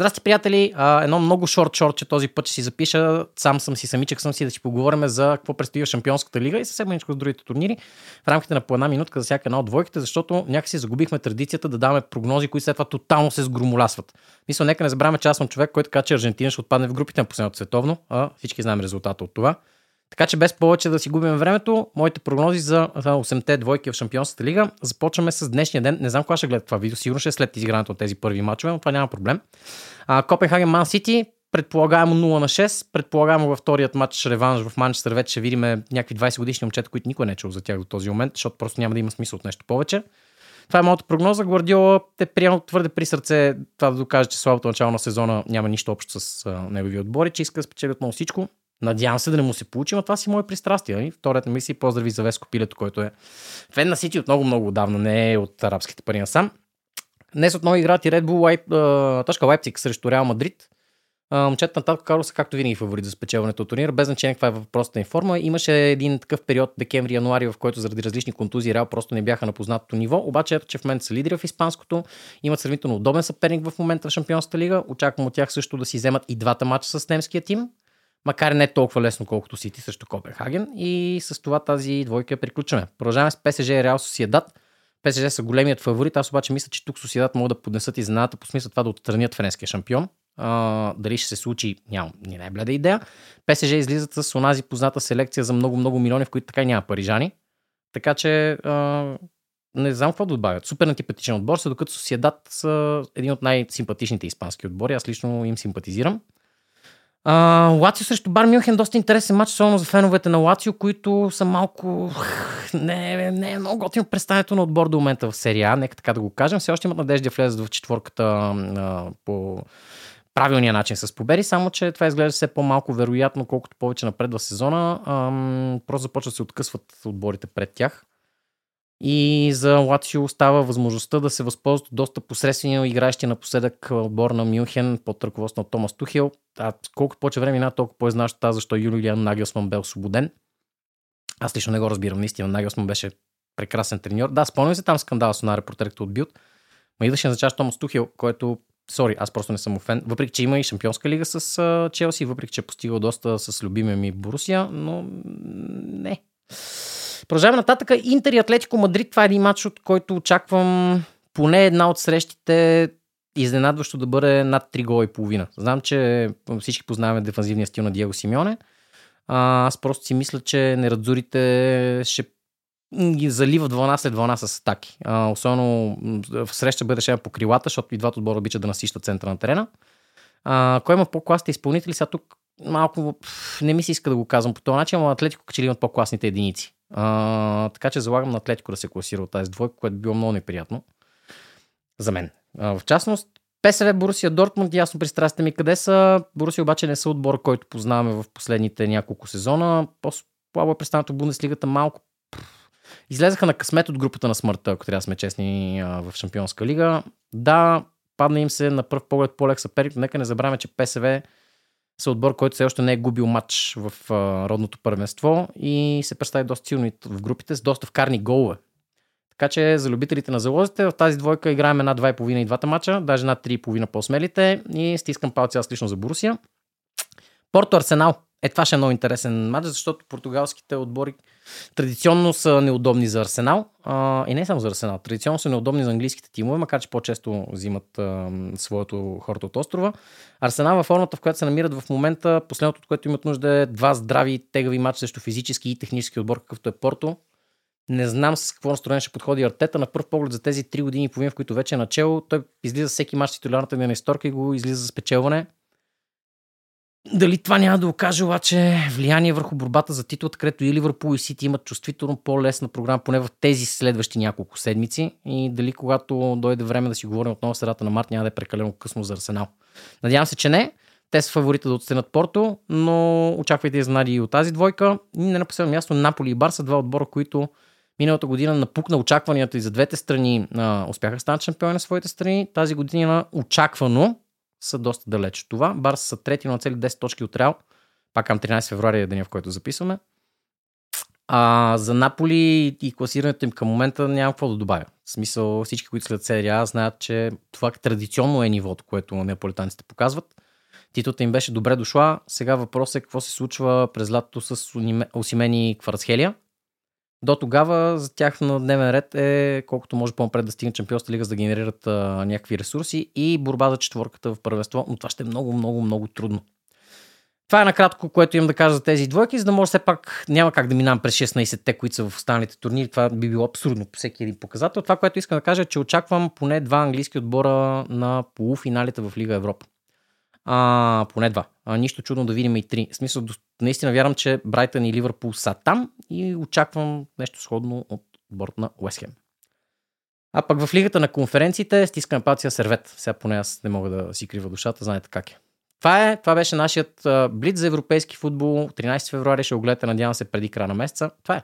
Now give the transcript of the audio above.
Здрасти, приятели! А, едно много шорт шорт, че този път ще си запиша. Сам съм си, самичък съм си да си поговорим за какво предстои в Шампионската лига и съвсем маничко с другите турнири в рамките на по една минутка за всяка една от двойките, защото някакси загубихме традицията да даваме прогнози, които след това тотално се сгромолясват. Мисля, нека не забравяме, че аз съм човек, който така, че Аржентина ще отпадне в групите на последното световно, а всички знаем резултата от това. Така че без повече да си губим времето, моите прогнози за 8-те двойки в Шампионската лига започваме с днешния ден. Не знам кога ще гледа това видео, сигурно ще е след изигрането от тези първи мачове, но това няма проблем. Копенхаген Ман Сити, предполагаемо 0 на 6, предполагаемо във вторият матч реванш в Манчестър вече ще видим някакви 20 годишни момчета, които никой не е чул за тях до този момент, защото просто няма да има смисъл от нещо повече. Това е моята прогноза. Гвардиола е приемал твърде при сърце това да докаже, че слабото начало на сезона няма нищо общо с а, негови отбори, че иска да спечели отново всичко. Надявам се да не му се получи, но това си мое пристрастие. Нали? Вторият ми си поздрави за Веско Пилето, който е фен на Сити от много, много отдавна, не е от арабските пари насам. Днес отново играят и Red Bull Лайп, точка Лайпциг срещу Реал Мадрид. Момчета на Татко Карло са както винаги фаворит за спечелването от турнира, без значение каква е въпросната им форма. Имаше един такъв период декември-януари, в който заради различни контузии Реал просто не бяха на познатото ниво. Обаче че в момента са лидери в испанското, имат сравнително удобен съперник в момента в Шампионската лига. Очаквам от тях също да си вземат и двата мача с немския тим макар не толкова лесно, колкото Сити срещу Копенхаген. И с това тази двойка приключваме. Продължаваме с ПСЖ и Реал Сосиедат. ПСЖ са големият фаворит. Аз обаче мисля, че тук Сосиедат могат да поднесат изненадата по смисъл това да отстранят френския шампион. А, дали ще се случи, нямам ни най-бледа идея. ПСЖ излизат с онази позната селекция за много-много милиони, в които така и няма парижани. Така че а, не знам какво да добавят. Супер антипатичен отбор са, докато Сосиедат са един от най-симпатичните испански отбори. Аз лично им симпатизирам. Uh, Лацио срещу Бар Мюнхен, доста интересен матч, особено за феновете на Лацио, които са малко... Не, не е много готино представянето на отбор до момента в серия А, нека така да го кажем. Все още имат надежда да влезат в четворката uh, по правилния начин с победи, само че това изглежда все по-малко вероятно, колкото повече напред в сезона. Um, просто започват да се откъсват отборите пред тях и за Лацио остава възможността да се възползват доста посредствения играещи напоследък отбор на Мюнхен под ръководство на Томас Тухел. А колкото повече време мина, толкова тази, защо Юлиан Нагелсман бе освободен. Аз лично не го разбирам. Наистина, Нагелсман беше прекрасен треньор. Да, спомням се там скандал с една репортерката от Билд. Ма идваше на чаш Томас Тухел, който Сори, аз просто не съм фен. Въпреки, че има и Шампионска лига с Челси, въпреки, че е постигал доста с любимия ми Борусия, но не. Продължаваме нататък. Интер и Атлетико Мадрид. Това е един матч, от който очаквам поне една от срещите изненадващо да бъде над 3 гола и половина. Знам, че всички познаваме дефанзивния стил на Диего Симеоне. А, аз просто си мисля, че нерадзурите ще ги заливат вълна след вълна с атаки. А, особено в среща бъде решена по крилата, защото и двата отбора обичат да насищат центъра на терена. А, кой има по-класните изпълнители? Сега тук малко не ми се иска да го казвам по този начин, но Атлетико че имат по-класните единици. А, така че залагам на Атлетико да се класира от тази двойка, което би било много неприятно за мен. А, в частност, ПСВ, Борусия, Дортмунд, ясно пристрастите ми къде са. Борусия обаче не са отбор, който познаваме в последните няколко сезона. По-слабо е представеното Бундеслигата малко Излезаха на късмет от групата на смъртта, ако трябва да сме честни в Шампионска лига. Да, падна им се на пръв поглед по-лек съперник, нека не забравяме, че ПСВ са отбор, който все още не е губил матч в а, родното първенство и се представи доста силно в групите с доста вкарни голове. Така че за любителите на залозите в тази двойка играем една 2,5 и двата мача, даже над 3,5 по-смелите и стискам палци аз лично за Борусия. Порто Арсенал. Е, това ще е много интересен матч, защото португалските отбори традиционно са неудобни за Арсенал. А, и не само за Арсенал. Традиционно са неудобни за английските тимове, макар че по-често взимат а, своето хората от острова. Арсенал във формата, в която се намират в момента, последното, от което имат нужда е два здрави тегави матча срещу физически и технически отбор, какъвто е Порто. Не знам с какво настроение ще подходи Артета. На първ поглед за тези три години и половина, в които вече е начало, той излиза всеки матч титулярната на историка и го излиза за спечелване. Дали това няма да окаже обаче влияние върху борбата за титлата, където и Ливърпул и Сити имат чувствително по-лесна програма, поне в тези следващи няколко седмици и дали когато дойде време да си говорим отново средата на март няма да е прекалено късно за Арсенал. Надявам се, че не. Те са фаворита да отстенат Порто, но очаквайте изненади и от тази двойка. И не на последно място Наполи и Бар са два отбора, които миналата година напукна очакванията и за двете страни успяха да станат шампиони на своите страни. Тази година очаквано са доста далеч това. Барс са трети на цели 10 точки от Реал. Пак към 13 февруари е деня, в който записваме. А за Наполи и класирането им към момента няма какво да добавя. В смисъл всички, които след серия знаят, че това традиционно е нивото, което неаполитанците показват. Титлата им беше добре дошла. Сега въпросът е какво се случва през лятото с Осимени Кварцхелия. До тогава за тях на дневен ред е колкото може по-напред да стигне Чемпионската лига, за да генерират а, някакви ресурси и борба за четворката в първенство, но това ще е много, много, много трудно. Това е накратко, което имам да кажа за тези двойки, за да може все пак няма как да минавам през 16-те, които са в останалите турнири. Това би било абсурдно по всеки един показател. Това, което искам да кажа е, че очаквам поне два английски отбора на полуфиналите в Лига Европа. А, поне два. А, нищо чудно да видим и три. В смисъл, наистина вярвам, че Брайтън и Ливърпул са там и очаквам нещо сходно от борт на Уестхем. А пък в лигата на конференциите стискаме пация сервет. Сега поне аз не мога да си крива душата, знаете как е. Това, е, това беше нашият блиц за европейски футбол. 13 февруари ще го гледате, надявам се, преди края на месеца. Това е.